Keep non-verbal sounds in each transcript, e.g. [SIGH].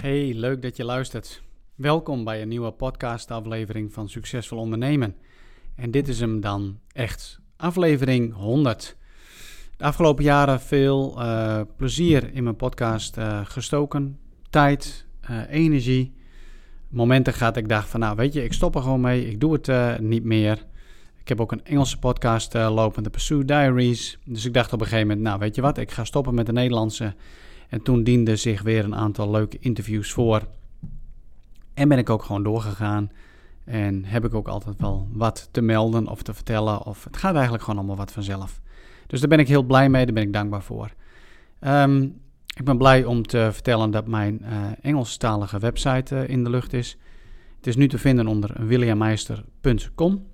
Hey, leuk dat je luistert. Welkom bij een nieuwe podcastaflevering van Succesvol Ondernemen. En dit is hem dan echt, aflevering 100. De afgelopen jaren veel uh, plezier in mijn podcast uh, gestoken. Tijd, uh, energie. Momenten gaat ik dacht van nou weet je, ik stop er gewoon mee. Ik doe het niet meer. Ik heb ook een Engelse podcast lopen, de Pursuit Diaries. Dus ik dacht op een gegeven moment, nou weet je wat, ik ga stoppen met de Nederlandse en toen diende zich weer een aantal leuke interviews voor. En ben ik ook gewoon doorgegaan. En heb ik ook altijd wel wat te melden of te vertellen. Of het gaat eigenlijk gewoon allemaal wat vanzelf. Dus daar ben ik heel blij mee, daar ben ik dankbaar voor. Um, ik ben blij om te vertellen dat mijn uh, Engelstalige website uh, in de lucht is. Het is nu te vinden onder williammeister.com.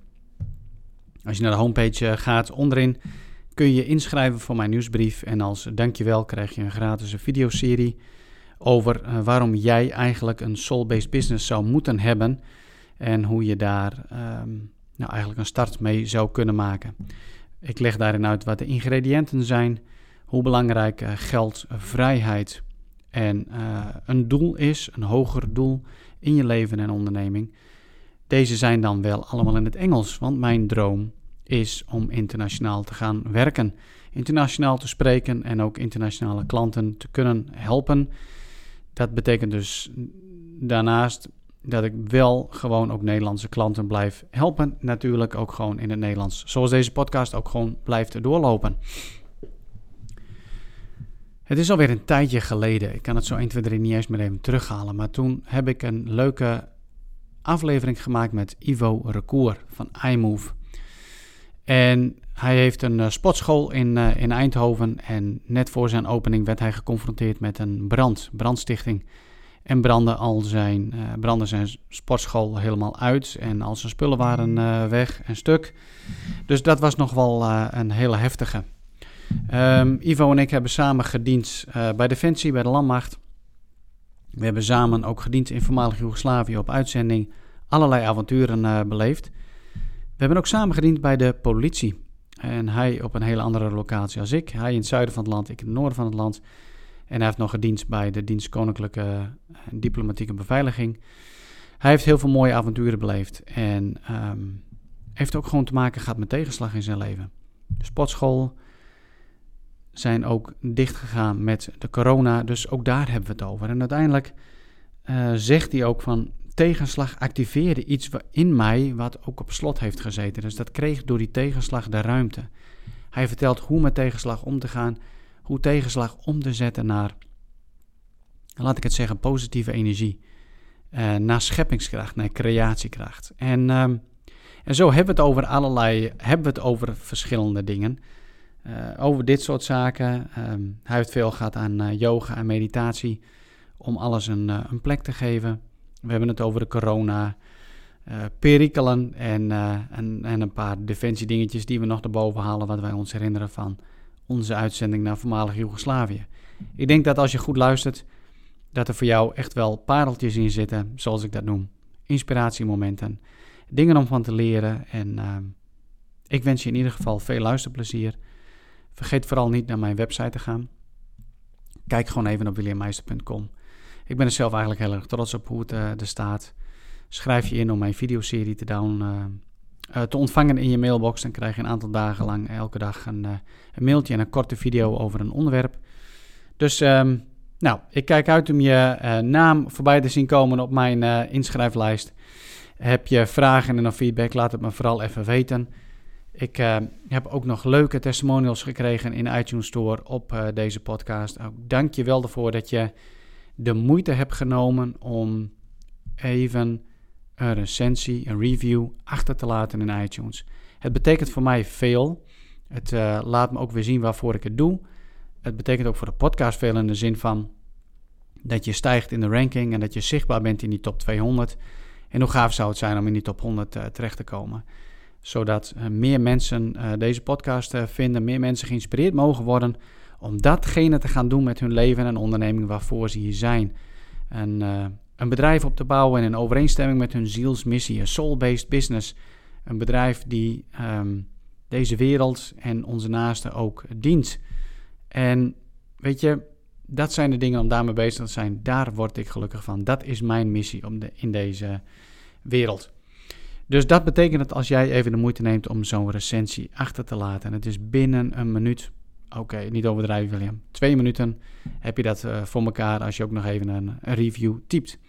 Als je naar de homepage uh, gaat, onderin kun je je inschrijven voor mijn nieuwsbrief. En als dankjewel krijg je een gratis videoserie over uh, waarom jij eigenlijk een soul-based business zou moeten hebben. En hoe je daar um, nou eigenlijk een start mee zou kunnen maken. Ik leg daarin uit wat de ingrediënten zijn, hoe belangrijk uh, geld, vrijheid en uh, een doel is, een hoger doel in je leven en onderneming. Deze zijn dan wel allemaal in het Engels, want mijn droom is om internationaal te gaan werken. Internationaal te spreken en ook internationale klanten te kunnen helpen. Dat betekent dus daarnaast dat ik wel gewoon ook Nederlandse klanten blijf helpen. Natuurlijk ook gewoon in het Nederlands. Zoals deze podcast ook gewoon blijft doorlopen. Het is alweer een tijdje geleden. Ik kan het zo 1, 2, 3 niet eens meer even terughalen. Maar toen heb ik een leuke aflevering gemaakt met Ivo Recour van iMove. En hij heeft een uh, sportschool in, uh, in Eindhoven. En net voor zijn opening werd hij geconfronteerd met een brand, brandstichting. En brandde, al zijn, uh, zijn sportschool helemaal uit. En al zijn spullen waren weg en stuk. Dus dat was nog wel een hele heftige. Um, Ivo en ik hebben samen gediend bij Defensie, bij de Landmacht. We hebben samen ook gediend in voormalig Joegoslavië op uitzending. Allerlei avonturen beleefd. We hebben ook samen gediend bij de politie. En hij op een hele andere locatie als ik. Hij in het zuiden van het land, ik in het noorden van het land. En hij heeft nog gediend bij de dienst Koninklijke eh, Diplomatieke Beveiliging. Hij heeft heel veel mooie avonturen beleefd. En um, heeft ook gewoon te maken gehad met tegenslag in zijn leven. De sportschool zijn ook dicht gegaan met de corona. Dus ook daar hebben we het over. En uiteindelijk uh, zegt hij ook van tegenslag activeerde iets in mij wat ook op slot heeft gezeten. Dus dat kreeg door die tegenslag de ruimte. Hij vertelt hoe met tegenslag om te gaan, hoe tegenslag om te zetten naar, laat ik het zeggen, positieve energie. Uh, naar scheppingskracht, naar creatiekracht. En, uh, en zo hebben we het over allerlei, hebben we het over verschillende dingen. Uh, over dit soort zaken. Ehm, hij heeft veel gehad aan eh, yoga en meditatie om alles een, een plek te geven. We hebben het over de corona, uh, perikelen en, uh, en, en, een paar defensiedingetjes die we nog erboven halen, wat wij ons herinneren van onze uitzending naar voormalig Joegoslavië. Ik denk dat als je goed luistert, dat er voor jou echt wel pareltjes in zitten, zoals ik dat noem. Inspiratiemomenten, dingen om van te leren. En uh, ik wens je in ieder geval veel luisterplezier. Vergeet vooral niet naar mijn website te gaan. Kijk gewoon even op williammeister.com. Ik ben er zelf eigenlijk heel erg trots op hoe het uh, er staat. Schrijf je in om mijn videoserie te, down, uh, te ontvangen in je mailbox. Dan krijg je een aantal dagen lang elke dag een, een mailtje en een korte video over een onderwerp. Dus um, nou, ik kijk uit om je naam voorbij te zien komen op mijn inschrijflijst. Heb je vragen en feedback, laat het me vooral even weten. Ik heb ook nog leuke testimonials gekregen in iTunes Store op deze podcast. Dank je wel ervoor dat je de moeite heb genomen om even een recensie, een review achter te laten in iTunes. Het betekent voor mij veel. Het uh, laat me ook weer zien waarvoor ik het doe. Het betekent ook voor de podcast veel in de zin van dat je stijgt in de ranking en dat je zichtbaar bent in die top 200. En hoe gaaf zou het zijn om in die top 100 uh, terecht te komen. Zodat uh, meer mensen deze podcast vinden, meer mensen geïnspireerd mogen worden om datgene te gaan doen met hun leven en onderneming waarvoor ze hier zijn. En, uh, een bedrijf op te bouwen in overeenstemming met hun zielsmissie, een soul-based business. Een bedrijf die um, deze wereld en onze naasten ook dient. En weet je, dat zijn de dingen om daarmee bezig te zijn. Daar word ik gelukkig van. Dat is mijn missie om de, in deze wereld. Dus dat betekent dat als jij even de moeite neemt om zo'n recensie achter te laten, en het is binnen een minuut, oké, niet overdrijven William, twee minuten heb je dat uh, voor elkaar als je ook nog even een, review typt.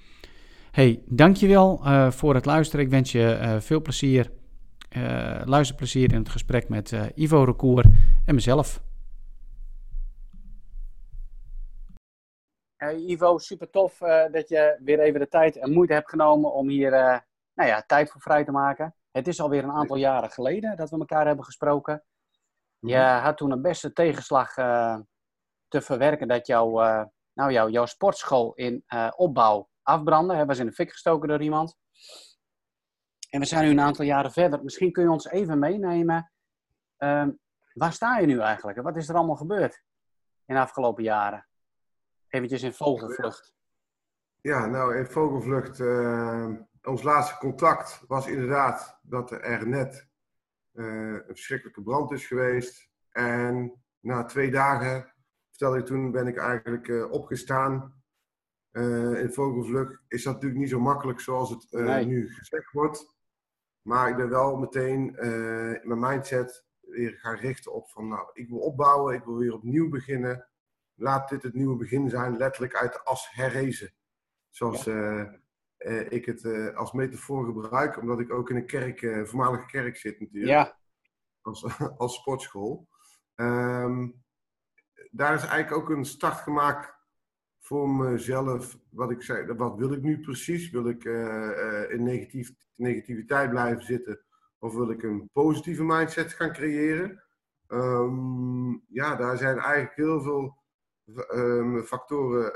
Hey, dankjewel uh, voor het luisteren. Ik wens je uh, veel plezier, luisterplezier in het gesprek met Ivo Recour en mezelf. Hey Ivo, super tof dat je weer even de tijd en moeite hebt genomen om hier nou ja, tijd voor vrij te maken. Het is alweer een aantal jaren geleden dat we elkaar hebben gesproken. Je mhm. had toen een beste tegenslag uh, te verwerken dat jouw, uh, nou, jouw, jouw sportschool in uh, opbouw afbrandde. Hij was in de fik gestoken door iemand. En we zijn nu een aantal jaren verder. Misschien kun je ons even meenemen. Ehm, waar sta je nu eigenlijk? Wat is er allemaal gebeurd in de afgelopen jaren? Eventjes in vogelvlucht. Ja, nou in vogelvlucht ons laatste contact was inderdaad dat er net een verschrikkelijke brand is geweest. En na twee dagen, vertelde ik toen, ben ik eigenlijk uh, opgestaan. Uh, in vogelvlucht is dat natuurlijk niet zo makkelijk zoals het nee. nu gezegd wordt. Maar ik ben wel meteen in mijn mindset weer gaan richten op van, nou, ik wil opbouwen, ik wil weer opnieuw beginnen. Laat dit het nieuwe begin zijn, letterlijk uit de as herrezen. Zoals ja uh, ik het uh, als metafoor gebruik, omdat ik ook in een kerk, uh, voormalige kerk zit natuurlijk. Ja. Als, [LAUGHS] als sportschool. Um, daar is eigenlijk ook een start gemaakt voor mezelf. Wat ik zei, wat wil ik nu precies? Wil ik in negatief, negativiteit blijven zitten? Of wil ik een positieve mindset gaan creëren? Um, ja, daar zijn eigenlijk heel veel um, factoren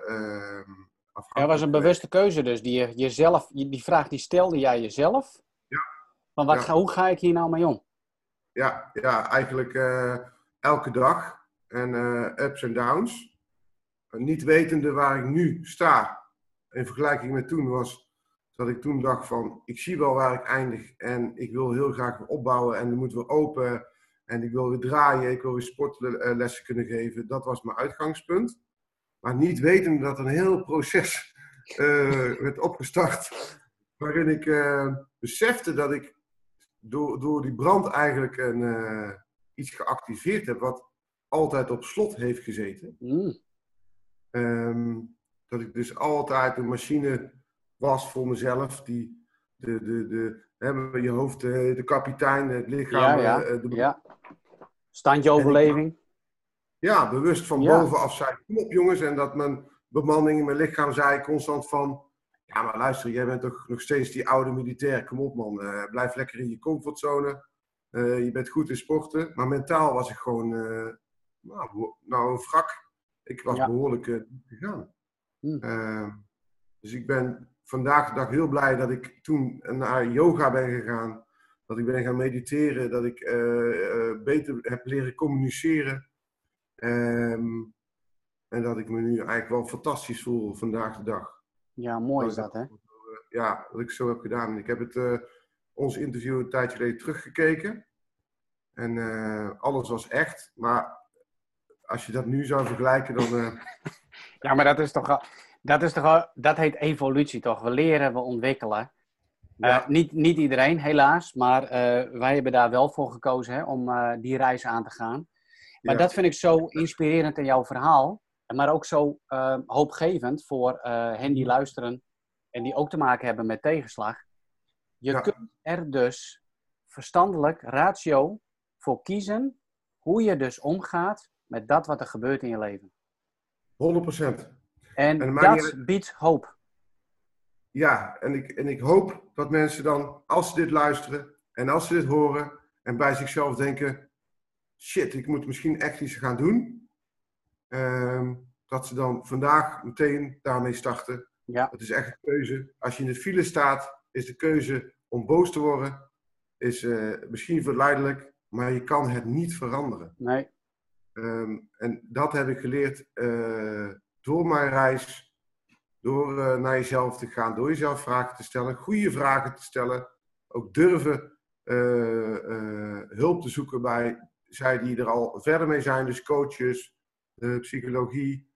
ja, was een bewuste keuze dus. Die, jezelf, die vraag die stelde jij jezelf. Ja. Van wat, hoe ga ik hier nou mee om? Ja, ja eigenlijk uh, elke dag. En uh, ups en downs. niet wetende waar ik nu sta. In vergelijking met toen was dat ik toen dacht van... Ik zie wel waar ik eindig. En ik wil heel graag weer opbouwen. En dan moeten we open. En ik wil weer draaien. Ik wil weer sportlessen kunnen geven. Dat was mijn uitgangspunt. Maar niet weten dat een heel proces uh, werd opgestart. Waarin ik uh, besefte dat ik door, door die brand eigenlijk een, uh, iets geactiveerd heb. Wat altijd op slot heeft gezeten. Mm. Um, dat ik dus altijd een machine was voor mezelf. Die de, de, de, hè, je hoofd, de kapitein, het lichaam. Ja, ja. De... ja. Standje overleving ja, bewust van bovenaf zei, kom op jongens. En dat mijn bemanning in mijn lichaam zei constant van, ja maar luister, jij bent toch nog steeds die oude militair. Kom op man, uh, blijf lekker in je comfortzone. Uh, je bent goed in sporten. Maar mentaal was ik gewoon, uh, nou, nou, een wrak. Ik was behoorlijk gegaan. Hmm. dus ik ben vandaag de dag heel blij dat ik toen naar yoga ben gegaan. Dat ik ben gaan mediteren, dat ik beter heb leren communiceren. Um, en dat ik me nu eigenlijk wel fantastisch voel vandaag de dag. Ja, mooi is dat, hè? Ja, dat ik zo heb gedaan. Ik heb het, uh, ons interview een tijdje geleden teruggekeken. En uh, alles was echt. Maar als je dat nu zou vergelijken, dan. Uh... [LAUGHS] ja, maar dat is toch. Dat, is toch, dat heet evolutie, toch? We leren, we ontwikkelen. Ja. niet, niet iedereen, helaas. Maar wij hebben daar wel voor gekozen hè, om die reis aan te gaan. Maar dat vind ik zo inspirerend in jouw verhaal. Maar ook zo uh, hoopgevend voor uh, hen die luisteren en die ook te maken hebben met tegenslag. Je kunt er dus verstandelijk, ratio, voor kiezen hoe je dus omgaat met dat wat er gebeurt in je leven. 100%. En, en dat biedt hoop. Ja, en ik, en ik hoop dat mensen dan, als ze dit luisteren en als ze dit horen en bij zichzelf denken: shit, ik moet misschien echt iets gaan doen. Ehm, dat ze dan vandaag meteen daarmee starten. Ja. Het is echt een keuze. Als je in de file staat, is de keuze om boos te worden. Is uh, misschien verleidelijk, maar je kan het niet veranderen. Nee. Um, en dat heb ik geleerd uh, door mijn reis. Door uh, naar jezelf te gaan, door jezelf vragen te stellen, goede vragen te stellen. Ook durven hulp te zoeken bij zij die er al verder mee zijn, dus coaches, psychologie,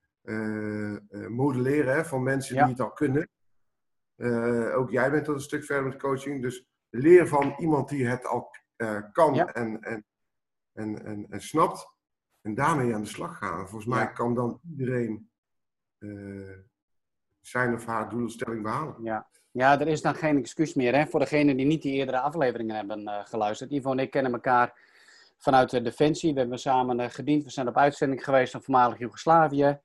modelleren hè, van mensen die het al kunnen. ook jij bent dat een stuk verder met coaching. Dus leer van iemand die het al kan en, en, en, en, en snapt. En daarmee aan de slag gaan. Volgens mij kan dan iedereen zijn of haar doelstelling behalen. Ja. ja, er is dan geen excuus meer hè, voor degenen die niet die eerdere afleveringen hebben uh, geluisterd. Ivo en ik kennen elkaar vanuit de Defensie. We hebben samen uh, gediend. We zijn op uitzending geweest van voormalig Joegoslavië.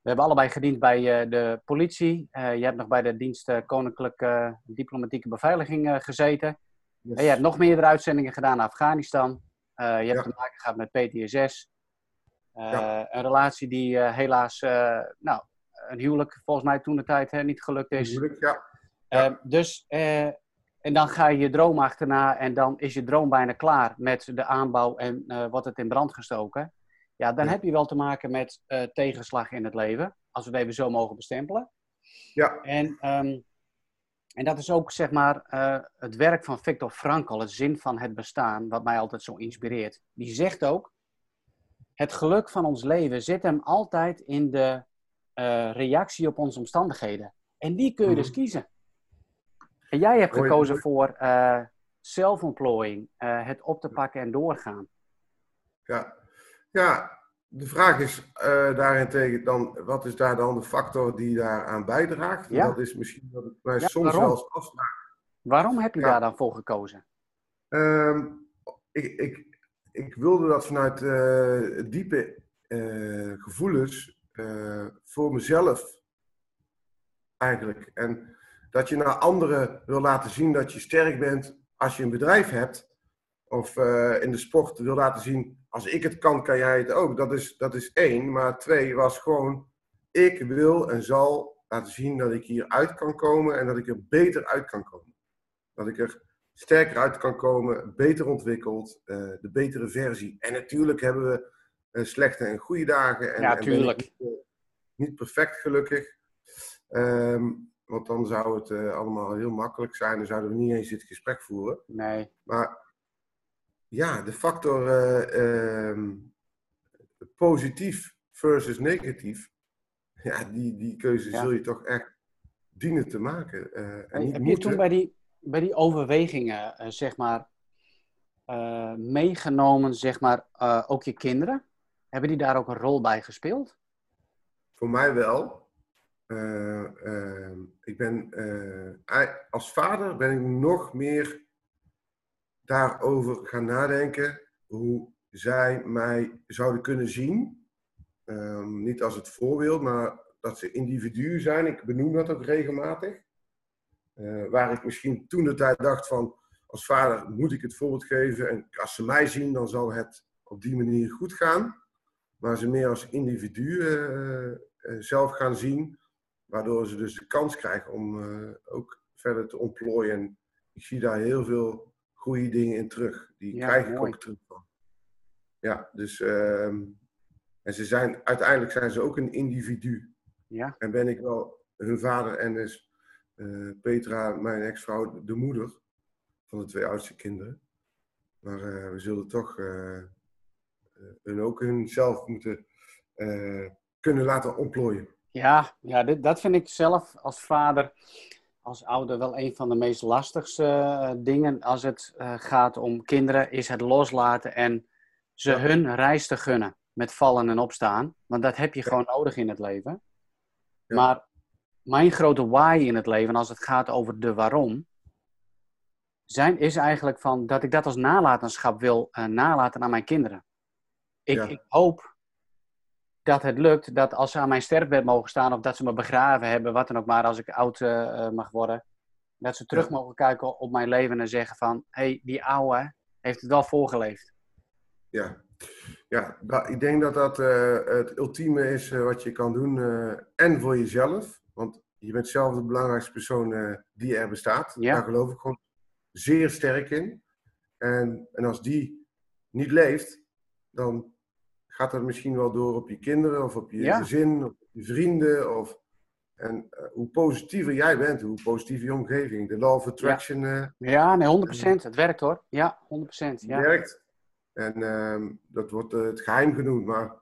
We hebben allebei gediend bij uh, de politie. je hebt nog bij de dienst Koninklijke Diplomatieke Beveiliging gezeten. Yes. En je hebt nog meerdere uitzendingen gedaan naar Afghanistan. je hebt ja. te maken gehad met PTSS. Ja. Een relatie die helaas nou, een huwelijk volgens mij toen de tijd hè, niet gelukt is. Huwelijk, ja. Dus, en dan ga je je droom achterna en dan is je droom bijna klaar met de aanbouw en uh, wordt het in brand gestoken. Ja, dan ja. heb je wel te maken met tegenslag in het leven, als we het even zo mogen bestempelen. Ja. En, um, en dat is ook zeg maar het werk van Viktor Frankl, het zin van het bestaan, wat mij altijd zo inspireert. Die zegt ook, het geluk van ons leven zit hem altijd in de reactie op onze omstandigheden. En die kun je dus mhm. kiezen. En jij hebt gekozen voor uh, zelfontplooiing, uh, het op te pakken en doorgaan. Ja, ja de vraag is daarin tegen dan, wat is daar dan de factor die daaraan bijdraagt? Ja. Dat is misschien dat het mij soms waarom? eens afvraagt. Waarom heb je daar dan voor gekozen? Um, ik, ik, ik wilde dat vanuit diepe gevoelens voor mezelf eigenlijk. En dat je naar anderen wil laten zien dat je sterk bent als je een bedrijf hebt. Of uh, in de sport wil laten zien, als ik het kan, kan jij het ook. Dat is, dat is één. Maar twee was gewoon, ik wil en zal laten zien dat ik hier uit kan komen en dat ik er beter uit kan komen. Dat ik er sterker uit kan komen, beter ontwikkeld, uh, de betere versie. En natuurlijk hebben we slechte en goede dagen. En, ja, tuurlijk. niet, eh, niet, perfect gelukkig. Um, want dan zou het uh, allemaal heel makkelijk zijn. Dan zouden we niet eens dit gesprek voeren. Nee. Maar ja, de factor uh, um, positief versus negatief. Ja, die, die keuze ja. zul je toch echt dienen te maken. en hey, heb je toen bij die, bij die overwegingen, zeg maar, meegenomen, zeg maar, ook je kinderen? Hebben die daar ook een rol bij gespeeld? Voor mij wel. Uh, uh, ik ben, uh, als vader ben ik nog meer daarover gaan nadenken hoe zij mij zouden kunnen zien. Ehm, niet als het voorbeeld, maar dat ze individuen zijn. Ik benoem dat ook regelmatig. waar ik misschien toen de tijd dacht van, als vader moet ik het voorbeeld geven. En als ze mij zien, dan zal het op die manier goed gaan maar ze meer als individu zelf gaan zien, waardoor ze dus de kans krijgen om uh, ook verder te ontplooien. En ik zie daar heel veel goede dingen in terug. Die ja, krijg ik ook terug van. Ja, dus ehm, en ze zijn, uiteindelijk zijn ze ook een individu. Ja. En ben ik wel hun vader en is Petra, mijn ex-vrouw, de moeder van de twee oudste kinderen. Maar we zullen toch hun ook hunzelf moeten uh, kunnen laten ontplooien. Ja, ja dit, dat vind ik zelf als vader, als ouder, wel een van de meest lastigste uh, dingen als het uh, gaat om kinderen, is het loslaten en ze ja. hun reis te gunnen met vallen en opstaan. Want dat heb je ja. gewoon nodig in het leven. Ja. Maar mijn grote why in het leven, als het gaat over de waarom, zijn, is eigenlijk van dat ik dat als nalatenschap wil nalaten aan mijn kinderen. Ik, ik, hoop dat het lukt dat als ze aan mijn sterfbed mogen staan of dat ze me begraven hebben, wat dan ook maar, als ik oud uh, mag worden, dat ze terug ja. mogen kijken op mijn leven en zeggen van, hé, hey, die oude heeft het wel voorgeleefd. Ja, ja ik denk dat dat uh, het ultieme is uh, wat je kan doen en voor jezelf, want je bent zelf de belangrijkste persoon die er bestaat. Ja. Daar geloof ik gewoon zeer sterk in. En, en als die niet leeft, dan gaat dat misschien wel door op je kinderen of op je ja. gezin, of op je vrienden. Of, en uh, hoe positiever jij bent, hoe positiever je omgeving. De law of attraction. Ja, uh, ja nee, 100%. En, het werkt hoor. Ja, 100%. Ja. Het werkt. En uh, dat wordt uh, het geheim genoemd, maar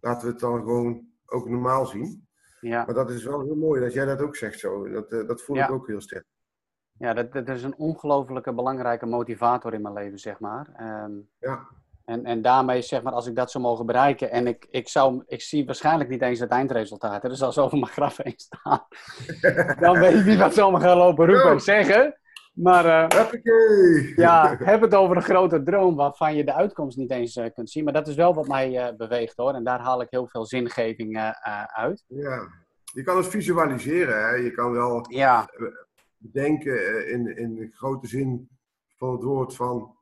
laten we het dan gewoon ook normaal zien. Ja, Maar dat is wel heel mooi dat jij dat ook zegt zo. Dat, eh, dat voel Ja. ik ook heel sterk. ja dat, dat is een ongelofelijke belangrijke motivator in mijn leven, zeg maar. Ehm, Ja, En, en daarmee, zeg maar, als ik dat zou mogen bereiken. En ik, ik, zou, ik zie waarschijnlijk niet eens het eindresultaat. hè, Dus als over mijn graf heen staan. [LAUGHS] dan weet ik niet wat ze allemaal gaan lopen roepen en zeggen. Maar Hoppakee! ja, heb het over een grote droom waarvan je de uitkomst niet eens eh, kunt zien. Maar dat is wel wat mij eh, beweegt hoor. En daar haal ik heel veel zingeving uit. Ja, je kan het visualiseren. Hè? Je kan wel Ja, bedenken in, in de grote zin van het woord van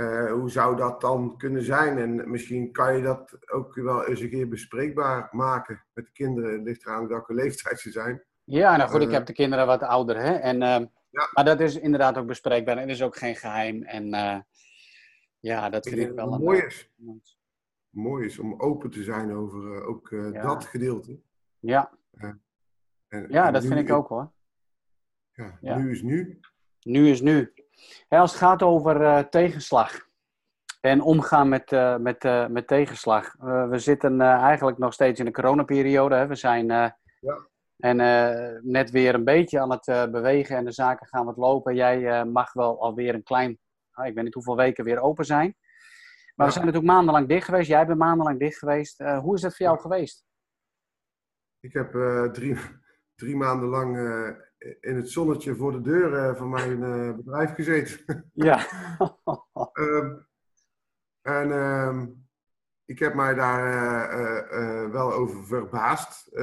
eh, hoe zou dat dan kunnen zijn? En misschien kan je dat ook wel eens een keer bespreekbaar maken met de kinderen. Het ligt eraan welke leeftijd ze zijn. ja nou goed, ik Eh. heb de kinderen wat ouder. Hè? En, eh, Ja. Maar dat is inderdaad ook bespreekbaar. En is ook geen geheim. En eh, ja, dat vind ik wel een... mooi is. mooi is om open te zijn over ook Ja. dat gedeelte. Ja, En, ja en dat vind ik ook hoor. Ja, Ja. Nu is nu. Nu is nu. Als het gaat over eh, tegenslag en omgaan met, eh, met, eh, met tegenslag. We zitten eigenlijk nog steeds in de coronaperiode. Hè. We zijn Ja. en, net weer een beetje aan het bewegen en de zaken gaan wat lopen. Jij mag wel alweer een klein, ah, ik weet niet hoeveel weken weer open zijn. Maar we zijn natuurlijk maandenlang dicht geweest. Jij bent maandenlang dicht geweest. Hoe is dat voor jou geweest? Ik heb drie, drie maanden lang in het zonnetje voor de deur eh, van mijn eh, bedrijf gezeten. [LAUGHS] Ja. [LAUGHS] Ehm, en ehm, ik heb mij daar eh, wel over verbaasd.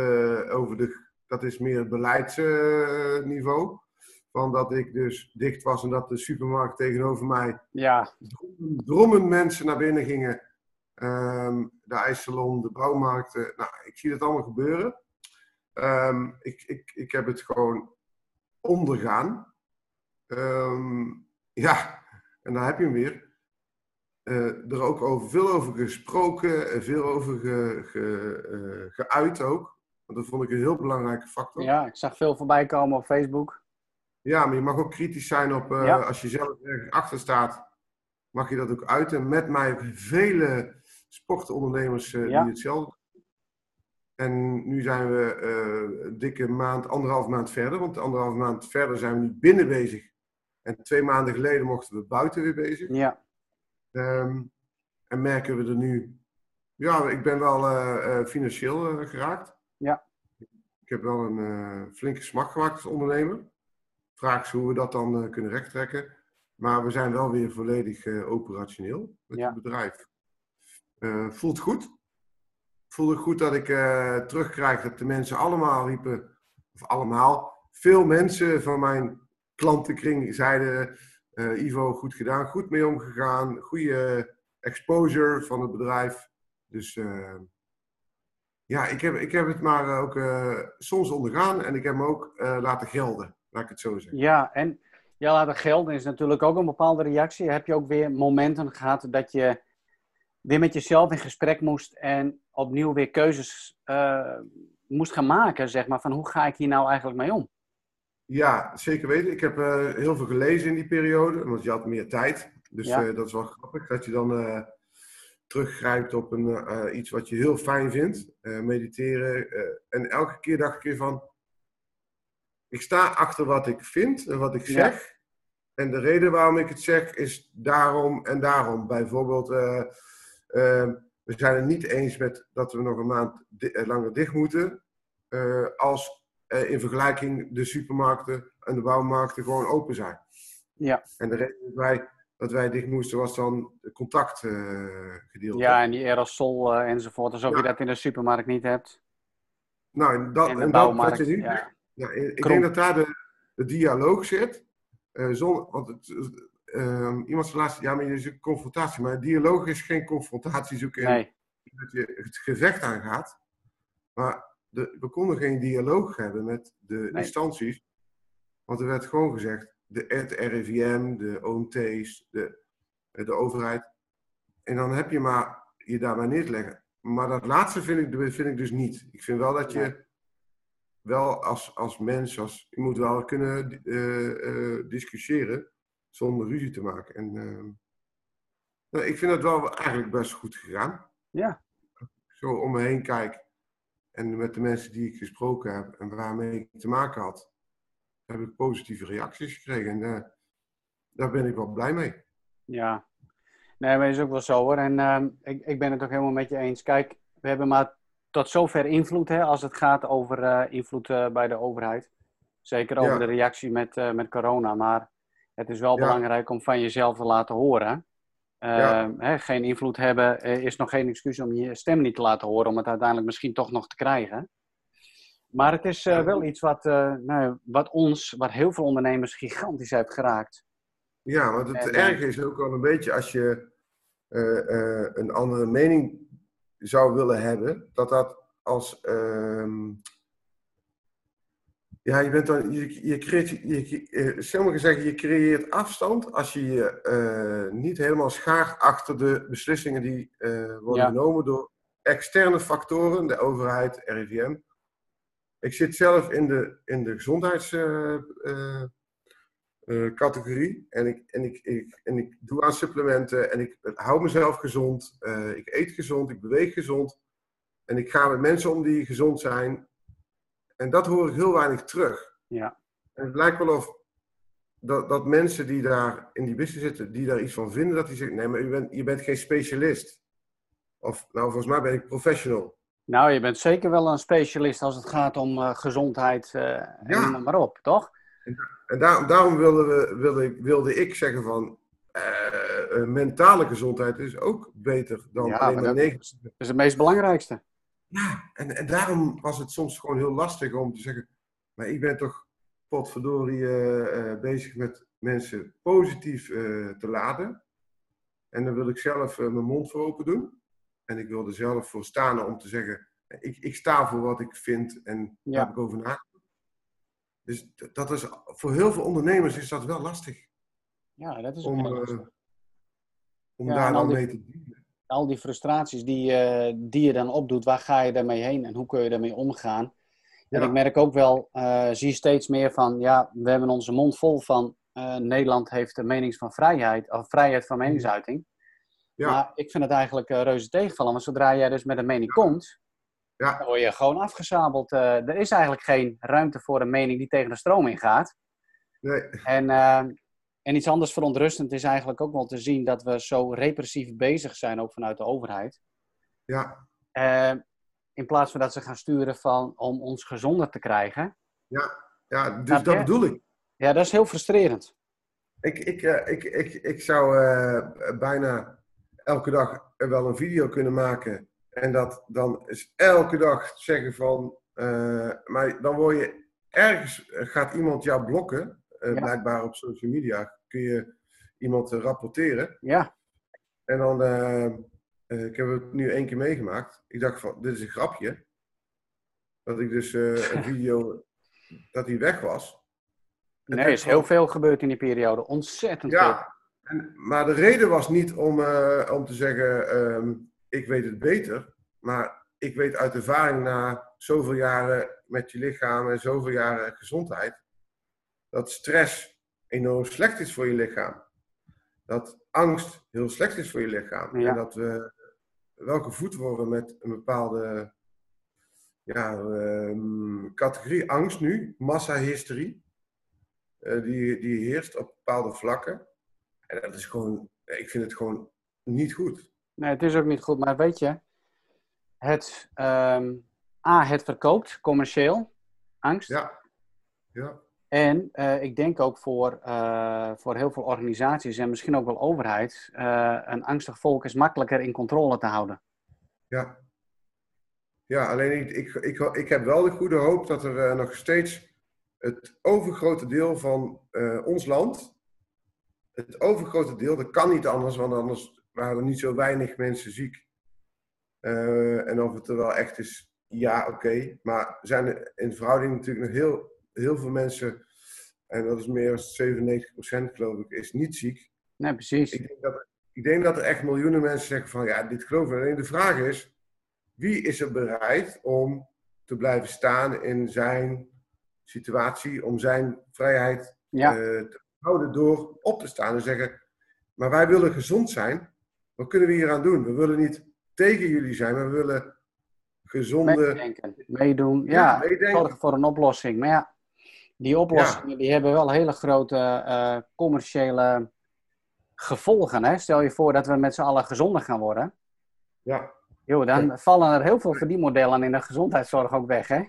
over de, dat is meer het beleidsniveau. van dat ik dus dicht was en dat de supermarkt tegenover mij ja, drommen, drommen mensen naar binnen gingen. Ehm, de ijssalon, de bouwmarkten. Nou, ik zie dat allemaal gebeuren. Ik, ik, ik heb het gewoon ondergaan. Ehm, ja, en daar heb je hem weer. Eh, er ook over, veel over gesproken, en veel over ge, ge, eh, geuit ook. Want dat vond ik een heel belangrijke factor. ja, ik zag veel voorbij komen op Facebook. Ja, maar je mag ook kritisch zijn op, eh, Ja. als je zelf ergens achter staat, mag je dat ook uiten. Met mij ook vele sportondernemers eh, Ja. die hetzelfde. En nu zijn we eh, een dikke maand, anderhalf maand verder. Want anderhalf maand verder zijn we nu binnen bezig. En twee maanden geleden mochten we buiten weer bezig. Ja, Ehm, en merken we er nu... Ja, ik ben wel eh, eh, financieel geraakt. Ja. Ik heb wel een flinke smak gemaakt als ondernemer. Vraag is hoe we dat dan kunnen rechttrekken. Maar we zijn wel weer volledig operationeel met Ja. het bedrijf. Voelt goed. Voelde goed dat ik eh, terugkrijg dat de mensen allemaal riepen, of allemaal, veel mensen van mijn klantenkring zeiden, eh, Ivo, goed gedaan, goed mee omgegaan, goede exposure van het bedrijf. Dus eh, ja, ik heb, ik heb het maar ook soms ondergaan en ik heb me ook laten gelden, laat ik het zo zeggen. Ja, en ja, laten gelden is natuurlijk ook een bepaalde reactie. Heb je ook weer momenten gehad dat je weer met jezelf in gesprek moest en opnieuw weer keuzes eh, moest gaan maken, zeg maar, van hoe ga ik hier nou eigenlijk mee om? Ja, zeker weten. Ik heb eh, heel veel gelezen in die periode, want je had meer tijd. Dus Ja. eh, dat is wel grappig dat je dan teruggrijpt op een, iets wat je heel fijn vindt. mediteren. en elke keer dacht ik weer van, ik sta achter wat ik vind en wat ik Ja. zeg. En de reden waarom ik het zeg is daarom en daarom. Bijvoorbeeld, we zijn het niet eens met dat we nog een maand di- eh, langer dicht moeten. eh, als eh, in vergelijking de supermarkten en de bouwmarkten gewoon open zijn. Ja. En de reden dat wij, dat wij dicht moesten was dan de contactgedeelte. Ja, en die aerosol eh, enzovoort, alsof Ja. je dat in de supermarkt niet hebt. nou, en dat, En dat je nu ja. ik Krom. denk dat daar de, de dialoog zit. Eh, want het, eh, iemand zei laatst, ja, maar je zoekt confrontatie. Maar dialoog is geen confrontatie zoeken. Nee, dat je het gevecht aangaat. Maar de, we konden geen dialoog hebben met de instanties. Want er werd gewoon gezegd, de, het RIVM, de OMT's, de, de overheid. En dan heb je maar je daarbij neer te leggen. Maar dat laatste vind ik, vind ik dus niet. Ik vind wel dat je wel als, als mens, als, je moet wel kunnen eh, eh, discussiëren zonder ruzie te maken. En eh, nou, ik vind het wel eigenlijk best goed gegaan ja, zo om me heen kijk En met de mensen die ik gesproken heb en waarmee ik te maken had, heb ik positieve reacties gekregen. En uh, daar ben ik wel blij mee. Ja, nee, maar dat is ook wel zo hoor. En uh, ik, ik ben het ook helemaal met je eens. Kijk, we hebben maar tot zover invloed hè, als het gaat over uh, invloed bij de overheid. Zeker over de reactie met, met corona. Maar het is wel belangrijk om van jezelf te laten horen. Ja. Hè, geen invloed hebben is nog geen excuus om je stem niet te laten horen, om het uiteindelijk misschien toch nog te krijgen. Maar het is uh, wel iets wat, uh, nou, wat ons, wat heel veel ondernemers gigantisch heeft geraakt. Ja, want het en, is ook wel een beetje als je een andere mening zou willen hebben, dat dat als. Ehm, ja, je bent dan. Je, je creëert. Je, sommigen zeggen je creëert afstand als je je niet helemaal schaart achter de beslissingen die worden genomen door externe factoren, de overheid, RIVM ik zit zelf in de, in de gezondheidscategorie. Uh, en ik, en, ik, ik, en ik doe aan supplementen en ik hou mezelf gezond. Ik eet gezond, ik beweeg gezond. En ik ga met mensen om die gezond zijn. En dat hoor ik heel weinig terug. Ja. En het lijkt wel of dat, dat mensen die daar in die business zitten, die daar iets van vinden, dat die zeggen: nee, maar je bent, je bent geen specialist. Of nou, volgens mij ben ik professional. Nou, je bent zeker wel een specialist als het gaat om uh, gezondheid uh, ja. en maar op, toch? En, en daar, daarom wilde, we, wilde, wilde ik zeggen van uh, mentale gezondheid is ook beter dan ja, alleen maar negatief. Dat is het meest belangrijkste. Ja, en, en daarom was het soms gewoon heel lastig om te zeggen, maar ik ben toch potverdorie bezig met mensen positief te laden. En dan wil ik zelf mijn mond voor open doen. En ik wil er zelf voor staan om te zeggen, ik, ik sta voor wat ik vind en daar heb ik over nagedacht. Dus dat is, voor heel veel ondernemers is dat wel lastig. Ja, dat is om, om daar dan mee te dienen. Al die frustraties die, uh, die je dan opdoet, waar ga je daarmee heen en hoe kun je daarmee omgaan? En ik merk ook wel, uh, zie steeds meer van, ja, we hebben onze mond vol van Nederland heeft de menings van vrijheid, of vrijheid van meningsuiting. Ja. Maar ik vind het eigenlijk reuze tegenvallen. Want zodra jij dus met een mening komt, ja. dan word je gewoon afgezabeld. Er is eigenlijk geen ruimte voor een mening die tegen de stroom ingaat. Nee. En, en iets anders verontrustend is eigenlijk ook wel te zien dat we zo repressief bezig zijn, ook vanuit de overheid. Ja. in plaats van dat ze gaan sturen van, om ons gezonder te krijgen. Ja, ja dus dat bedoel ik. Ja, dat is heel frustrerend. Ik, ik, ik, ik, ik zou bijna elke dag wel een video kunnen maken. En dat dan is elke dag zeggen van. Maar dan word je ergens. Gaat iemand jou blokken. Uh, Blijkbaar op social media kun je iemand uh, rapporteren. Ja. En dan. ik heb het nu één keer meegemaakt. Ik dacht van. Dit is een grapje. Dat ik dus een [LAUGHS] video. dat hij weg was. nee, er is heel veel gebeurd in die periode. Ontzettend ja, veel. En, maar de reden was niet om, uh, om te zeggen, ehm, ik weet het beter. Maar ik weet uit ervaring na zoveel jaren met je lichaam en zoveel jaren gezondheid, dat stress enorm slecht is voor je lichaam. Dat angst heel slecht is voor je lichaam. En dat we wel gevoed worden met een bepaalde ja, um, categorie angst nu, massahysterie, uh, die, die heerst op bepaalde vlakken. En dat is gewoon, ik vind het gewoon niet goed. Nee, het is ook niet goed. Maar weet je, het, um, A, het verkoopt commercieel angst. Ja. ja. En uh, ik denk ook voor, uh, voor heel veel organisaties en misschien ook wel overheid, uh, een angstig volk is makkelijker in controle te houden. Ja. Ja, alleen ik, ik, ik, ik heb wel de goede hoop dat er nog steeds het overgrote deel van ons land het overgrote deel, dat kan niet anders, want anders waren er niet zo weinig mensen ziek. En of het er wel echt is, ja, oké. Maar zijn er in verhouding natuurlijk nog heel, heel veel mensen, en dat is meer dan 97% geloof ik, is niet ziek. Nee, precies. Ik denk, dat, ik denk dat er echt miljoenen mensen zeggen van, ja, dit geloof ik. Alleen de vraag is, wie is er bereid om te blijven staan in zijn situatie, om zijn vrijheid ja. uh, te houden door op te staan en zeggen: Maar wij willen gezond zijn. Wat kunnen we hier aan doen? We willen niet tegen jullie zijn, maar we willen gezonde... Meedenken, meedoen, ja, ja zorgen voor een oplossing. Maar ja, die oplossingen die hebben wel hele grote uh, commerciële gevolgen. Hè? Stel je voor dat we met z'n allen gezonder gaan worden. Ja. Jo, dan vallen er heel veel verdienmodellen in de gezondheidszorg ook weg, hè?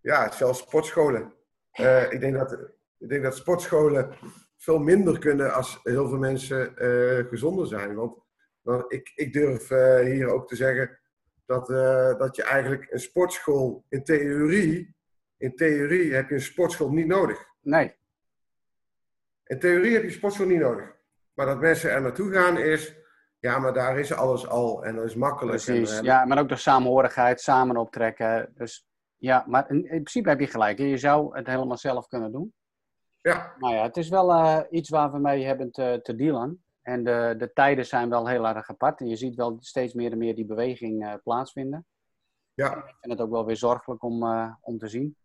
Ja, zelfs sportscholen. Uh, ik, denk dat, ik denk dat sportscholen veel minder kunnen als heel veel mensen uh, gezonder zijn. Want ik, ik durf uh, hier ook te zeggen dat, dat je eigenlijk een sportschool in theorie, in theorie heb je een sportschool niet nodig. Nee. In theorie heb je een sportschool niet nodig. Maar dat mensen er naartoe gaan is, ja, maar daar is alles al en dat is makkelijk. Precies, ja, maar ook de samenhorigheid, samen optrekken. Dus ja, maar in, in, principe heb je gelijk. Je zou het helemaal zelf kunnen doen. Ja. Nou ja, het is wel uh, iets waar we mee hebben te, te dealen. En de, de tijden zijn wel heel erg apart. En je ziet wel steeds meer en meer die beweging uh, plaatsvinden. Ja. Ik vind het ook wel weer zorgelijk om, uh, om te zien.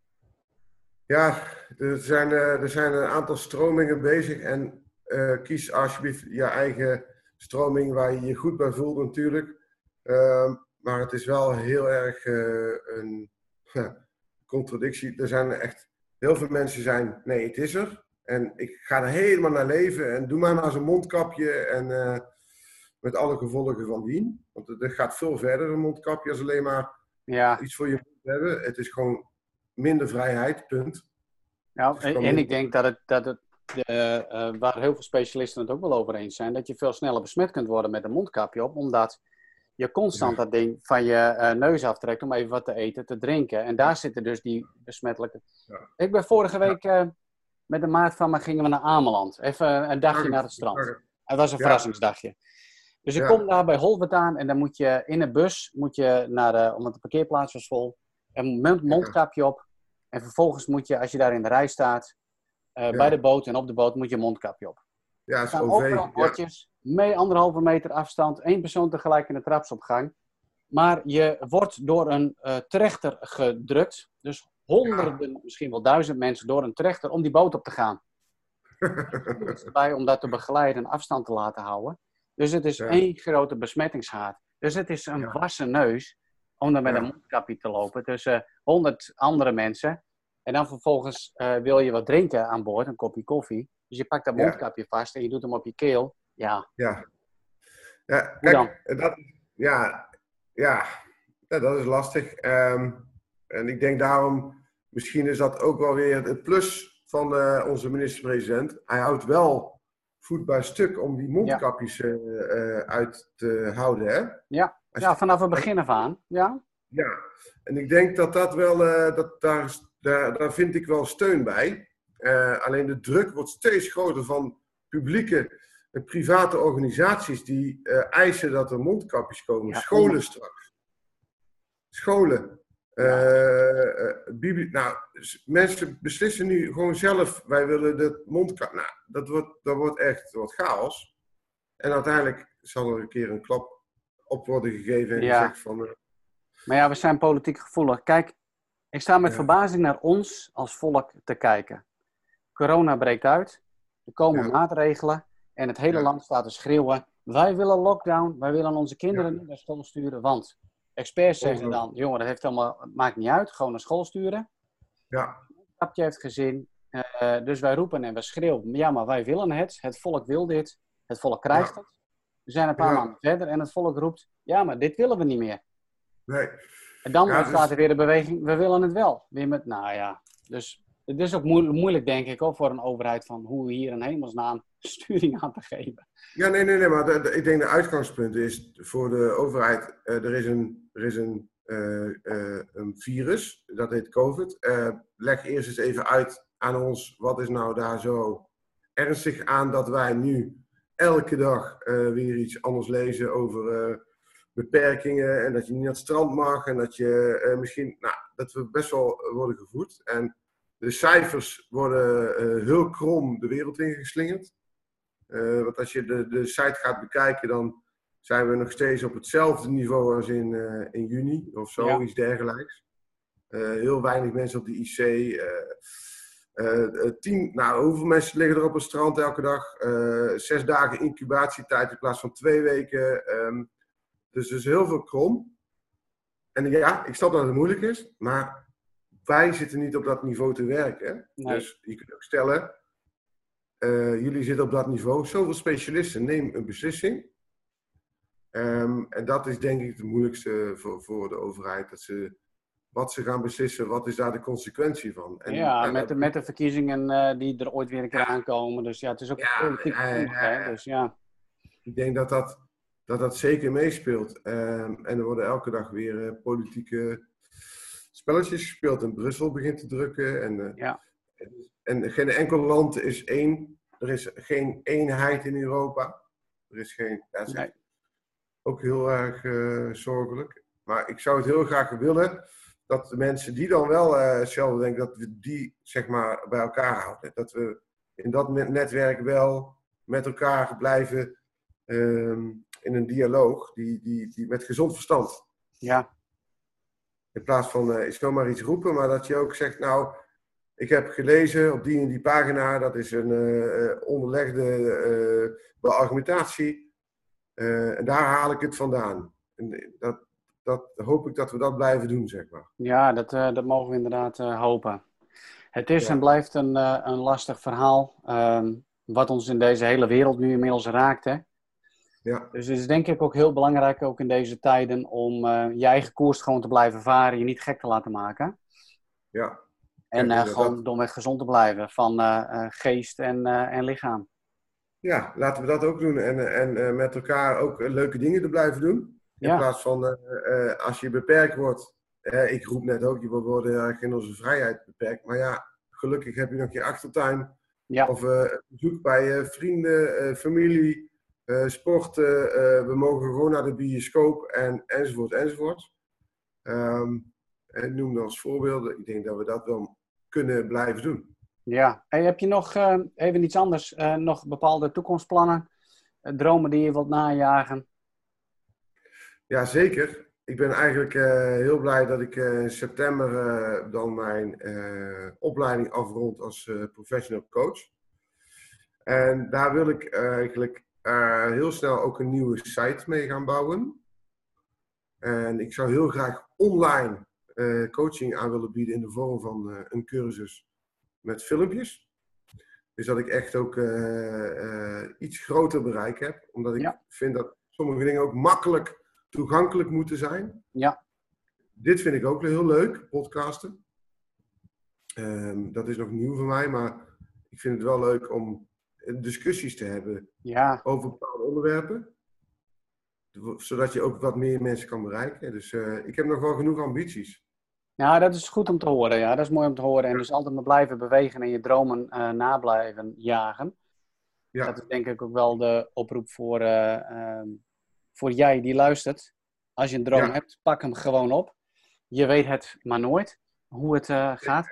Ja, er zijn, er zijn een aantal stromingen bezig. En kies alsjeblieft je eigen stroming waar je je goed bij voelt natuurlijk. Ehm, maar het is wel heel erg een contradictie. Er zijn echt heel veel mensen zijn, nee, het is er. En ik ga er helemaal naar leven en doe maar maar zo'n mondkapje en met alle gevolgen van dien. Want het gaat veel verder, een mondkapje, als alleen maar ja. iets voor je mond hebben. Het is gewoon minder vrijheid, punt. Ja, en, en ik denk dat het, dat het de, uh, waar heel veel specialisten het ook wel over eens zijn, dat je veel sneller besmet kunt worden met een mondkapje op, omdat je constant dat ding van je uh, neus aftrekt om even wat te eten, te drinken. En daar zitten dus die besmettelijke. Ja. Ik ben vorige week uh, met een maat van me gingen we naar Ameland. Even een dagje naar het strand. Het was een verrassingsdagje. Dus ik kom daar bij Holwert aan en dan moet je in een bus, moet je naar de, omdat de parkeerplaats was vol, een mondkapje op. En vervolgens moet je, als je daar in de rij staat, uh, bij de boot en op de boot, moet je een mondkapje op. Ja, is OV. Bordjes, mee anderhalve meter afstand, één persoon tegelijk in de trapsopgang. Maar je wordt door een uh, trechter gedrukt. Dus honderden, misschien wel duizend mensen door een trechter om die boot op te gaan. [LAUGHS] erbij om dat te begeleiden en afstand te laten houden. Dus het is ja. één grote besmettingshaard. Dus het is een ja. wassen neus om dan met een mondkapje te lopen tussen honderd andere mensen. En dan vervolgens uh, wil je wat drinken aan boord, een kopje koffie. Dus je pakt dat mondkapje vast en je doet hem op je keel. Ja. Ja. Ja, kijk, dat, ja, ja, ja, dat is lastig. Um, en ik denk daarom, misschien is dat ook wel weer het plus van uh, onze minister-president. Hij houdt wel voet bij stuk om die mondkapjes ja. uh, uit te houden. Hè? Ja. Ja, vanaf het begin af aan. Ja. ja, en ik denk dat dat wel, uh, dat, daar, daar, daar vind ik wel steun bij. alleen de druk wordt steeds groter van publieke en private organisaties die uh, eisen dat er mondkapjes komen. Ja, Scholen straks. Scholen. Uh, uh, nou, mensen beslissen nu gewoon zelf, wij willen dat mondkapje. Nou, dat wordt, dat wordt echt wordt chaos. En uiteindelijk zal er een keer een klap op worden gegeven en ja. gezegd van... maar ja, we zijn politiek gevoelig. Kijk, ik sta met ja. verbazing naar ons als volk te kijken. Corona breekt uit. Er komen ja. maatregelen. En het hele land staat te schreeuwen: wij willen lockdown, wij willen onze kinderen niet naar school sturen. Want experts zeggen dan: jongen, dat heeft allemaal, maakt niet uit, gewoon naar school sturen. Ja. Kapje heeft gezin. Uh, dus wij roepen en we schreeuwen: ja, maar wij willen het. Het volk wil dit. Het volk krijgt ja. het. We zijn een paar maanden verder en het volk roept: ja, maar dit willen we niet meer. Nee. En dan ja, dus... er weer de beweging: we willen het wel. Weer met, nou ja, dus het is ook moeilijk, denk ik, ook voor een overheid van hoe we hier in hemelsnaam [LAUGHS] sturing aan te geven. Ja, nee, nee, nee, maar de, de, ik denk de uitgangspunt is voor de overheid, uh, er is een, er is een, uh, uh, een virus, dat heet COVID. leg eerst eens even uit aan ons, wat is nou daar zo ernstig aan dat wij nu elke dag weer iets anders lezen over beperkingen en dat je niet naar het strand mag en dat je misschien, nou, dat we best wel worden gevoed. En de cijfers worden heel krom de wereld ingeslingerd. Want als je de, de site gaat bekijken, dan zijn we nog steeds op hetzelfde niveau als in, uh, in juni of zo, ja. iets dergelijks. heel weinig mensen op de IC. Tien, nou, hoeveel mensen liggen er op het strand elke dag? zes dagen incubatietijd in plaats van twee weken. Um, dus er is heel veel krom. en ja, ik snap dat het moeilijk is, maar wij zitten niet op dat niveau te werken. Nee. Dus je kunt ook stellen, eh, jullie zitten op dat niveau. Zoveel specialisten, neem een beslissing. Ehm, en dat is denk ik het moeilijkste voor, voor de overheid. Dat ze, wat ze gaan beslissen, wat is daar de consequentie van? En, ja, en met de, dat- met de verkiezingen eh, die er ooit weer een keer aankomen. Dus ja, het is ook Ja, politiek gevoelig, hè. Dus ja, Ik denk dat dat, dat, dat zeker meespeelt. Ehm, en er worden elke dag weer eh, politieke spelletjes gespeeld. En Brussel begint te drukken. En, eh, Ja. en geen enkel land is één. Er is geen eenheid in Europa. Er is geen. Is Nee. echt ook heel erg zorgelijk. Maar ik zou het heel graag willen dat de mensen die dan wel eh, hetzelfde denken, dat we die zeg maar bij elkaar houden. Dat we in dat net- netwerk wel met elkaar blijven ehm, in een dialoog die, die, die met gezond verstand. ja, In plaats van eh ik wil maar iets roepen, maar dat je ook zegt, nou, ik heb gelezen op die en die pagina, dat is een eh, onderlegde argumentatie. eh, en daar haal ik het vandaan. En dat, dat hoop ik dat we dat blijven doen, zeg maar. ja dat, eh, dat mogen we inderdaad eh, hopen. Het is Ja. en blijft een, eh, een lastig verhaal. ehm, wat ons in deze hele wereld nu inmiddels raakt. Hè? Ja, Dus het is denk ik ook heel belangrijk, ook in deze tijden, om je eigen koers gewoon te blijven varen. Je niet gek te laten maken. ja, En Ja, dat- gewoon domweg gezond te blijven van geest en, en lichaam. ja, laten we dat ook doen. En, en met elkaar ook leuke dingen te blijven doen. In Ja. plaats van eh, eh, als je beperkt wordt. eh, ik roep net ook, we worden in onze vrijheid beperkt. Maar ja, gelukkig heb je nog je achtertuin. Ja. Of eh, bezoek bij eh, vrienden, eh, familie, eh sporten. eh, we mogen gewoon naar de bioscoop en, enzovoort, enzovoort. Ehm en noem als voorbeelden. Ik denk dat we dat wel kunnen blijven doen. Ja, hey, heb je nog eh, even iets anders? eh, nog bepaalde toekomstplannen? eh, dromen die je wilt najagen? Ja, zeker. Ik ben eigenlijk eh, heel blij dat ik eh, in september eh, dan mijn opleiding afrond als professional coach. En daar wil ik eigenlijk heel snel ook een nieuwe site mee gaan bouwen. En ik zou heel graag online coaching aan willen bieden in de vorm van een cursus met filmpjes. Dus dat ik echt ook iets groter bereik heb. Omdat ik Ja. vind dat sommige dingen ook makkelijk toegankelijk moeten zijn. Ja. Dit vind ik ook heel leuk, podcasten. Ehm, dat is nog nieuw voor mij, maar ik vind het wel leuk om discussies te hebben Ja, over bepaalde onderwerpen. Zodat je ook wat meer mensen kan bereiken. Dus eh, ik heb nog wel genoeg ambities. ja, dat is goed om te horen. Ja, dat is mooi om te horen. En dus altijd maar blijven bewegen en je dromen eh na blijven jagen. Ja, Dat is denk ik ook wel de oproep voor, eh, ehm, voor jij die luistert. Als je een droom Ja. hebt, pak hem gewoon op. Je weet het maar nooit hoe het eh, gaat.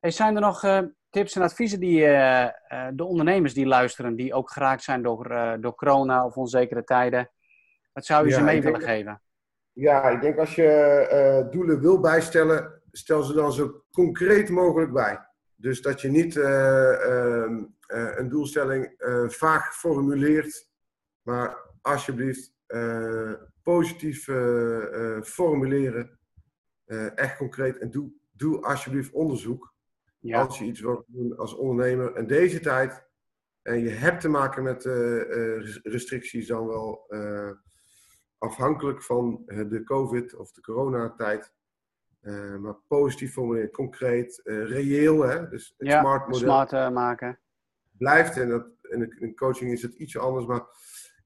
Hey, zijn er nog eh, tips en adviezen die eh, de ondernemers die luisteren, die ook geraakt zijn door, door corona of onzekere tijden, wat zou je Ja, ze mee denk willen geven? Ja, ik denk als je doelen wil bijstellen, stel ze dan zo concreet mogelijk bij. Dus dat je niet eh, ehm, eh, een doelstelling vaag formuleert, maar alsjeblieft positief eh, eh, formuleren. Eh, echt concreet en doe, doe alsjeblieft onderzoek. Ja, Als je iets wilt doen als ondernemer in deze tijd en je hebt te maken met eh, eh, restricties, dan wel eh, afhankelijk van eh, de COVID of de coronatijd. Eh, maar positief formuleren, concreet, eh, reëel. Hè? Dus het ja smart model smart eh, maken. blijft. En dat, in, de, in coaching is het iets anders. Maar,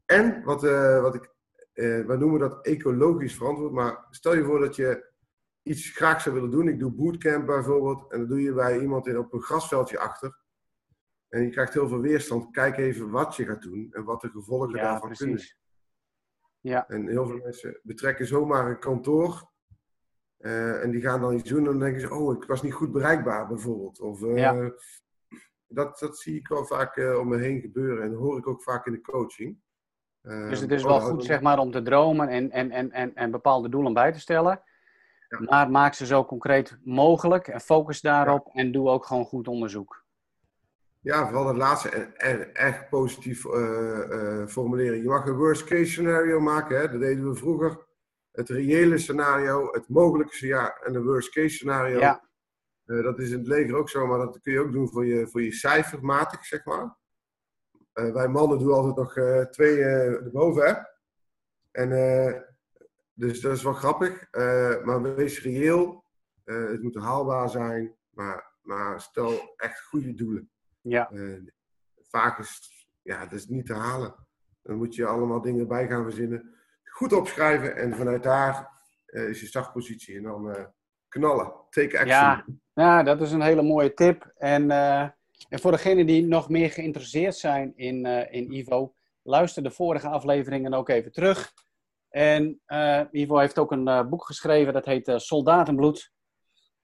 en wat, eh, wat ik, eh we noemen dat ecologisch verantwoord. Maar stel je voor dat je iets graag zou willen doen. Ik doe bootcamp bijvoorbeeld. En dan doe je bij iemand in, op een grasveldje achter. En je krijgt heel veel weerstand. Kijk even wat je gaat doen en wat de gevolgen Ja, daarvan kunnen precies. Ja, en heel veel mensen betrekken zomaar een kantoor. eh, en die gaan dan iets doen en dan denken ze, oh, ik was niet goed bereikbaar bijvoorbeeld. Of, Ja. dat, dat zie ik wel vaak om me heen gebeuren en hoor ik ook vaak in de coaching. Eh, dus het is oh, wel nou, goed zeg maar om te dromen en, en, en, en, en bepaalde doelen bij te stellen. Ja. Maar maak ze zo concreet mogelijk en focus daarop en doe ook gewoon goed onderzoek. Ja, vooral dat laatste en, echt positief eh, eh, formuleren. Je mag een worst case scenario maken, hè? dat deden we vroeger. het reële scenario, het mogelijke ja, en de worst case scenario. Ja. Eh, dat is in het leger ook zo, maar dat kun je ook doen voor je, voor je cijfermatig, zeg maar. Eh, wij mannen doen altijd nog eh, twee erboven, hè. En, dus dat is wel grappig. maar wees reëel. het moet haalbaar zijn, maar, maar stel echt goede doelen. Ja. vaak is ja, het is niet te halen. Dan moet je allemaal dingen bij gaan verzinnen. Goed opschrijven en vanuit daar is je startpositie. En dan knallen. Take action. Ja, ja, dat is een hele mooie tip. En, uh, en voor degenen die nog meer geïnteresseerd zijn in, uh, in Ivo, luister de vorige afleveringen ook even terug. En uh, Ivo heeft ook een boek geschreven, dat heet Soldatenbloed.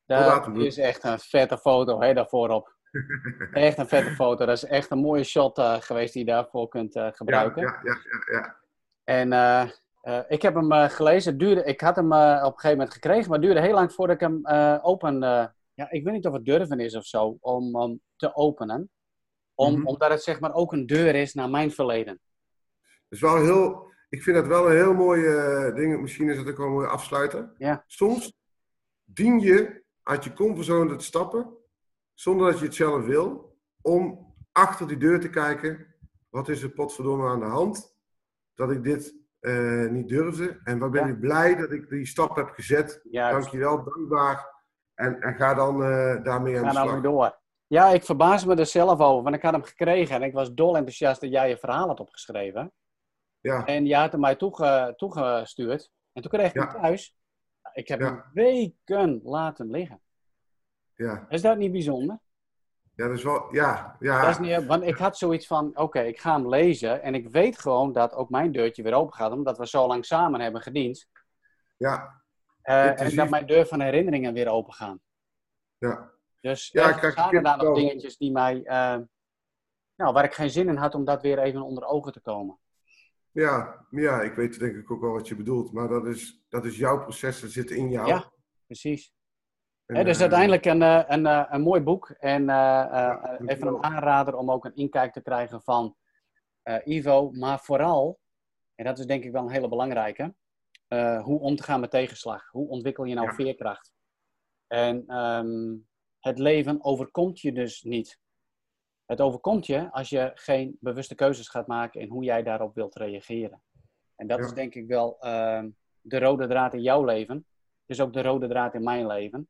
Daar is echt een vette foto, hè, daarvoor op. [LAUGHS] echt een vette foto. Dat is echt een mooie shot geweest die je daarvoor kunt gebruiken. Ja, ja, ja. ja, En ik heb hem gelezen. Duurde, ik had hem op een gegeven moment gekregen, maar het duurde heel lang voordat ik hem open. Ja, ik weet niet of het durven is of zo om um, te openen. Om, mm -hmm. Omdat het zeg maar ook een deur is naar mijn verleden. is wel heel. Ik vind het wel een heel mooie ding. Misschien is het ook wel een mooie afsluiter. Ja. Soms dien je uit je comfortzone te stappen, zonder dat je het zelf wil, om achter die deur te kijken. Wat is er potverdomme aan de hand? Dat ik dit uh, niet durfde. En wat ben ja. ik blij dat ik die stap heb gezet. Juist. Dankjewel, dankbaar. En, en ga dan uh, daarmee aan Ga de slag. dan weer door. Ja, ik verbaas me er zelf over, want ik had hem gekregen en ik was dol enthousiast dat jij je verhaal had opgeschreven. Ja. En je had hem mij toege, toegestuurd. En toen kreeg ik Ja. hem thuis. Ik heb Ja. hem weken laten liggen. Ja. Is dat niet bijzonder? ja, dat is wel. Ja, ja. Dat is niet, want ik had zoiets van, oké, ik ga hem lezen. En ik weet gewoon dat ook mijn deurtje weer open gaat, omdat we zo lang samen hebben gediend. ja, Eh, en dat mijn deur van herinneringen weer open gaan. ja. Dus Ja, ik krijg zaten daar nog dingetjes die mij, eh, nou, waar ik geen zin in had om dat weer even onder ogen te komen. Ja, ja, ik weet denk ik ook wel wat je bedoelt. Maar dat is, dat is jouw proces, dat zit in jou. Ja. Precies. En, dus eh, uiteindelijk een, eh, een, eh, een mooi boek. En eh, eh, Ja, eh, even een aanrader om ook een inkijk te krijgen van eh, Ivo. Maar vooral, en dat is denk ik wel een hele belangrijke, eh, hoe om te gaan met tegenslag. Hoe ontwikkel je nou Ja. veerkracht? En ehm, het leven overkomt je dus niet. Het overkomt je als je geen bewuste keuzes gaat maken in hoe jij daarop wilt reageren. En dat Ja. is denk ik wel ehm, de rode draad in jouw leven. Dus ook de rode draad in mijn leven.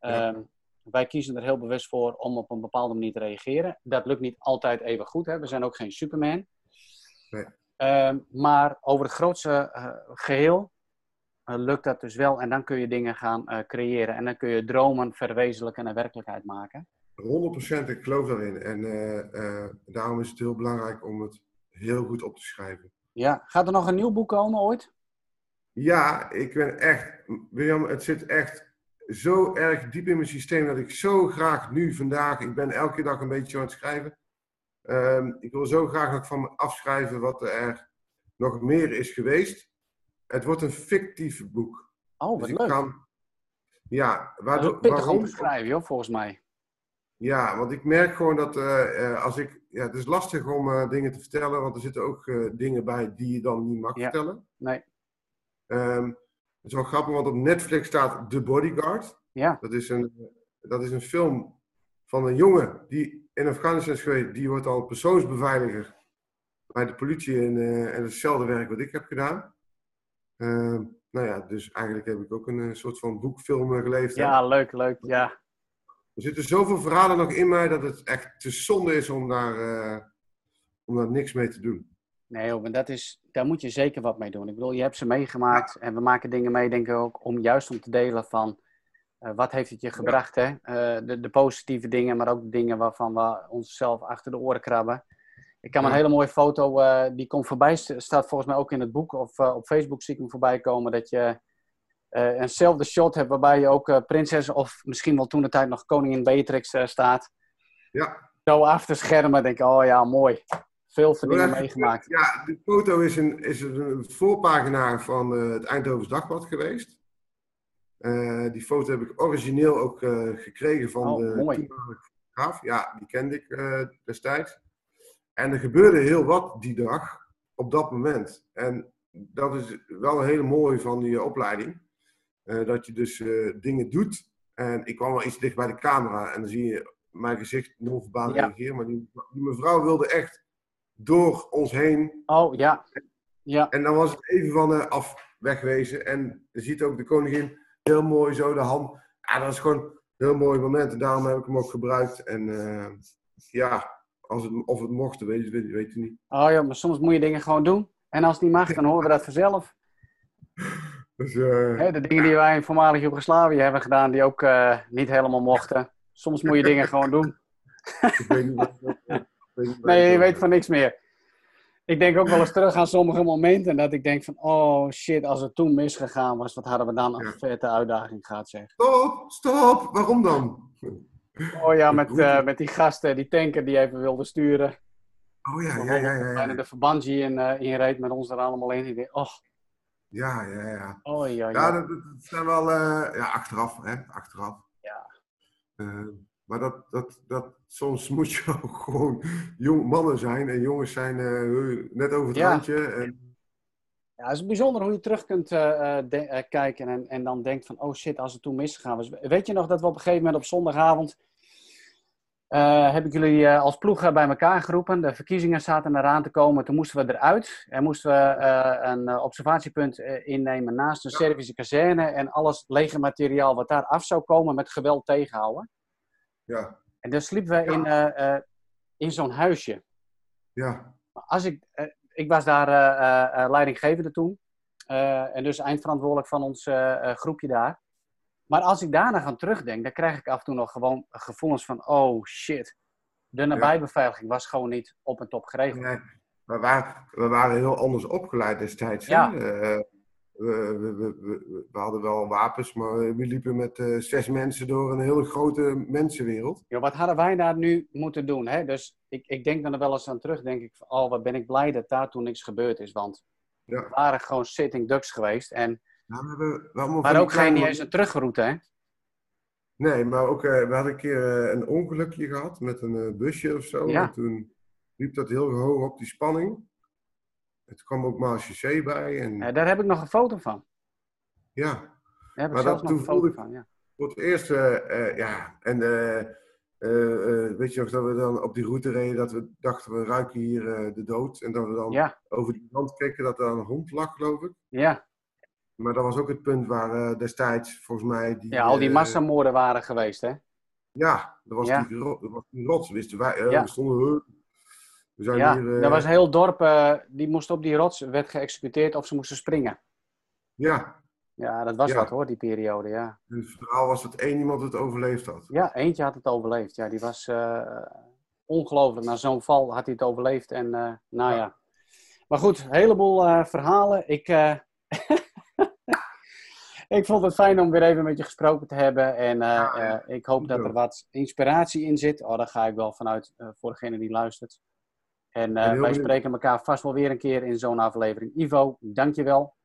Ja. Ehm, wij kiezen er heel bewust voor om op een bepaalde manier te reageren. Dat lukt niet altijd even goed. Hè? We zijn ook geen Superman. Nee. Maar over het grootste eh, geheel eh, lukt dat dus wel. En dan kun je dingen gaan eh, creëren. En dan kun je dromen verwezenlijken en werkelijkheid maken. 100% ik geloof daarin. En eh, eh, daarom is het heel belangrijk om het heel goed op te schrijven. Ja, gaat er nog een nieuw boek komen ooit? Ja, ik ben echt, William, het zit echt zo erg diep in mijn systeem dat ik zo graag nu, vandaag, ik ben elke dag een beetje aan het schrijven. Ehm, ik wil zo graag nog van me afschrijven wat er nog meer is geweest. Het wordt een fictief boek. Oh, wat Dus leuk. kan, ja, Dat is waardoor, pittig om waarom? schrijven, joh, volgens mij. Ja, want ik merk gewoon dat eh, eh, als ik. Ja, het is lastig om eh, dingen te vertellen, want er zitten ook dingen bij die je dan niet mag Ja. vertellen. Nee. Ehm, het is wel grappig, want op Netflix staat The Bodyguard. Ja, Dat is een, dat is een film van een jongen die in Afghanistan is geweest. Die wordt al persoonsbeveiliger bij de politie en, en hetzelfde werk wat ik heb gedaan. Ehm, nou ja, dus eigenlijk heb ik ook een eh, soort van boekfilm eh, geleefd. hè. ja leuk, leuk. Ja. Er zitten zoveel verhalen nog in mij dat het echt te zonde is om daar, eh, om daar niks mee te doen. Nee, joh, maar dat is, daar moet je zeker wat mee doen. Ik bedoel, je hebt ze meegemaakt en we maken dingen mee, denk ik ook, om juist om te delen van wat heeft het je gebracht, hè? De, de positieve dingen, maar ook de dingen waarvan we onszelf achter de oren krabben. Ik kan een hele mooie foto, eh, die komt voorbij, st- staat volgens mij ook in het boek of eh, op Facebook zie ik hem voorbij komen, dat je eh, eenzelfde shot hebt waarbij je ook prinses of misschien wel toen de tijd nog koningin Beatrix staat. Ja, Zo af te schermen, denk ik, oh ja, mooi. Veel Ja, meegemaakt. ja de foto is een, is een voorpagina van het Eindhovens Dagblad geweest. Die foto heb ik origineel ook gekregen van Oh, de fotograaf. Ja, die kende ik destijds. En er gebeurde heel wat die dag, op dat moment. En dat is wel een hele mooie van die opleiding. dat je dus dingen doet. En ik kwam wel iets dicht bij de camera en dan zie je mijn gezicht non-verbaal ja. reageren. Maar die, die, mevrouw wilde echt door ons heen. Oh ja. ja. En dan was het even van uh, af wegwezen. En je ziet ook de koningin heel mooi zo de hand. Ja, dat is gewoon een heel mooi moment. En daarom heb ik hem ook gebruikt. En ja, als het, of het mocht, weet je, weet, weet je niet. Oh ja, maar soms moet je dingen gewoon doen. En als het niet mag, dan horen we dat vanzelf. [LAUGHS] Dus, uh... de dingen die wij in voormalig Joegoslavië hebben gedaan, die ook niet helemaal mochten. Soms moet je dingen gewoon doen. ik weet niet wat, nee, je weet van niks meer. Ik denk ook wel eens terug aan sommige momenten dat ik denk van, oh shit, als het toen misgegaan was, wat hadden we dan een vette uitdaging gehad, zeg. Stop, stop, waarom dan? Oh ja, met, uh, met die gasten, die tanker die even wilde sturen. Oh ja, ja, ja. ja, ja. de verbandje in, uh, inreed met ons er allemaal in. Ik oh. Ja, ja, ja. Oh ja, ja. Ja, dat, dat zijn wel, uh, ja, achteraf, hè, achteraf. Ja. Maar dat, dat, dat, soms [LAUGHS] moet je ook gewoon jong, mannen zijn en jongens zijn net over het ja. randje. En... Ja, het is bijzonder hoe je terug kunt uh, kijken en, en dan denkt van, oh shit, als het toen misgegaan was. Weet je nog dat we op een gegeven moment op zondagavond, heb ik jullie als ploeg bij elkaar geroepen. De verkiezingen zaten eraan te komen, toen moesten we eruit. En moesten we een observatiepunt innemen naast een Servische kazerne en alles lege materiaal wat daar af zou komen met geweld tegenhouden. Ja. En dan sliepen we in, in zo'n huisje. Ja. Als ik, ik was daar leidinggevende toen. en dus eindverantwoordelijk van ons groepje daar. Maar als ik daarna aan terugdenk, dan krijg ik af en toe nog gewoon gevoelens van: oh shit. De nabijbeveiliging was gewoon niet op en top geregeld. Nee, we waren, we waren heel anders opgeleid destijds. Ja. We, we, we, we, hadden wel wapens, maar we liepen met uh, zes mensen door een hele grote mensenwereld. Ja, wat hadden wij daar nu moeten doen? Hè? Dus ik, ik denk dan er wel eens aan terug, denk ik, van, oh, wat ben ik blij dat daar toen niks gebeurd is. Want ja. we waren gewoon sitting ducks geweest. En, ja, we hebben, we maar ook geen niet eens een terugroute, hè? Nee, maar ook, uh, we hadden een keer uh, een ongelukje gehad met een busje of zo. Ja. En toen liep dat heel hoog op die spanning. Het kwam ook Marche bij. En... Ja, daar heb ik nog een foto van. Ja. Daar heb ik maar dat nog een foto van, ja. Voor het eerst, ja, en weet je nog dat we dan op die route reden, dat we dachten we ruiken hier de dood. En dat we dan ja. over die rand keken dat er een hond lag, geloof ik. Ja. Maar dat was ook het punt waar destijds, volgens mij... Die, ja, al die massamoorden waren geweest, hè? Ja, dat was, Die, dat was die rots. Wisten wij, ja. we stonden ja, er eh, was een heel dorp, die moest op die rots, werd geëxecuteerd of ze moesten springen. Ja. Ja, dat was wat hoor, die periode, ja. En het verhaal was dat één iemand het overleefd had. Ja, eentje had het overleefd. Ja, die was ongelooflijk. Na zo'n val had hij het overleefd en nou ja. Maar goed, een heleboel verhalen. Ik, [LAUGHS] ik vond het fijn om weer even met je gesproken te hebben. En ik hoop dat er wat inspiratie in zit. Oh, daar ga ik wel vanuit voor degene die luistert. En uh, wij spreken elkaar vast wel weer een keer in zo'n aflevering. Ivo, dankjewel.